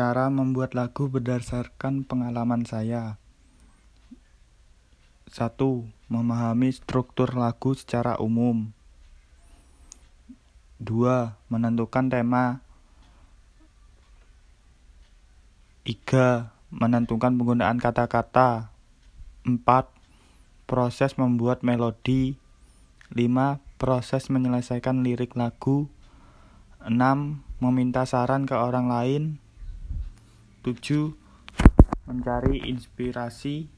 Cara membuat lagu berdasarkan pengalaman saya. 1. Memahami struktur lagu secara umum. 2. Menentukan tema. 3. Menentukan penggunaan kata-kata. 4. Proses membuat melodi. 5. Proses menyelesaikan lirik lagu. 6. Meminta saran ke orang lain. 7. Mencari inspirasi